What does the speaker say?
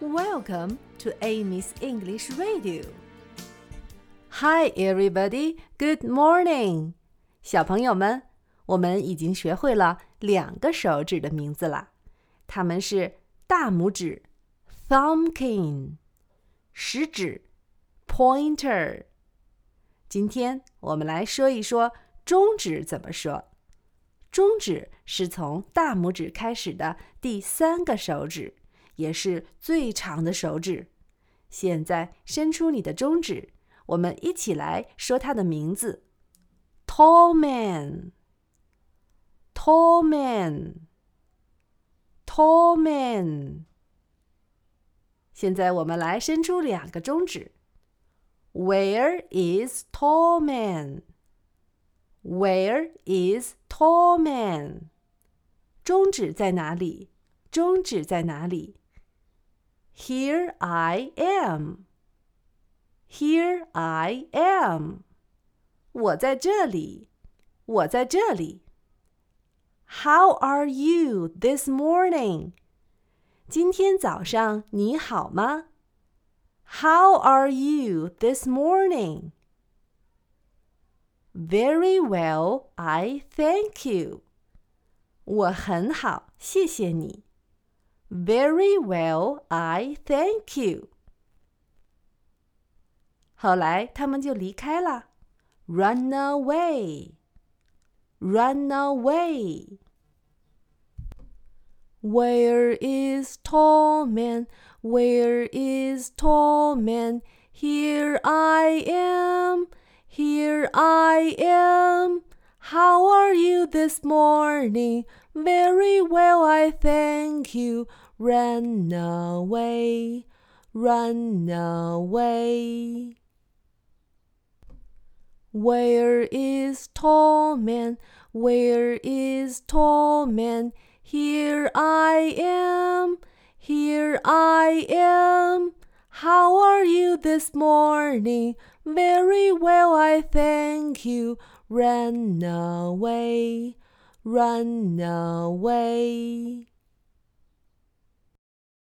Welcome to Amy's English Radio. Hi, everybody. Good morning. 小朋友们，我们已经学会了两个手指的名字了，它们是大拇指 （thumbkin）、食指 （pointer）。今天我们来说一说中指怎么说。中指是从大拇指开始的第三个手指，也是最长的手指。现在伸出你的中指，我们一起来说它的名字：tall man，tall man，tall man。现在我们来伸出两个中指：Where is tall man？Where is tall man？中指在哪里？中指在哪里 ？Here I am. Here I am. 我在这里，我在这里。How are you this morning？今天早上你好吗？How are you this morning？very well, I thank you. 我很好，谢谢你。 Very well, I thank you. 后来他们就离开了。Run away, run away. Where is tall man? Where is tall man? Here I am. Here I am. How are you this morning? Very well, I thank you. Run away, run away. Where is tall man? Where is tall man? Here I am, here I am. How are you this morning? Very well, I thank you. Run away, run away.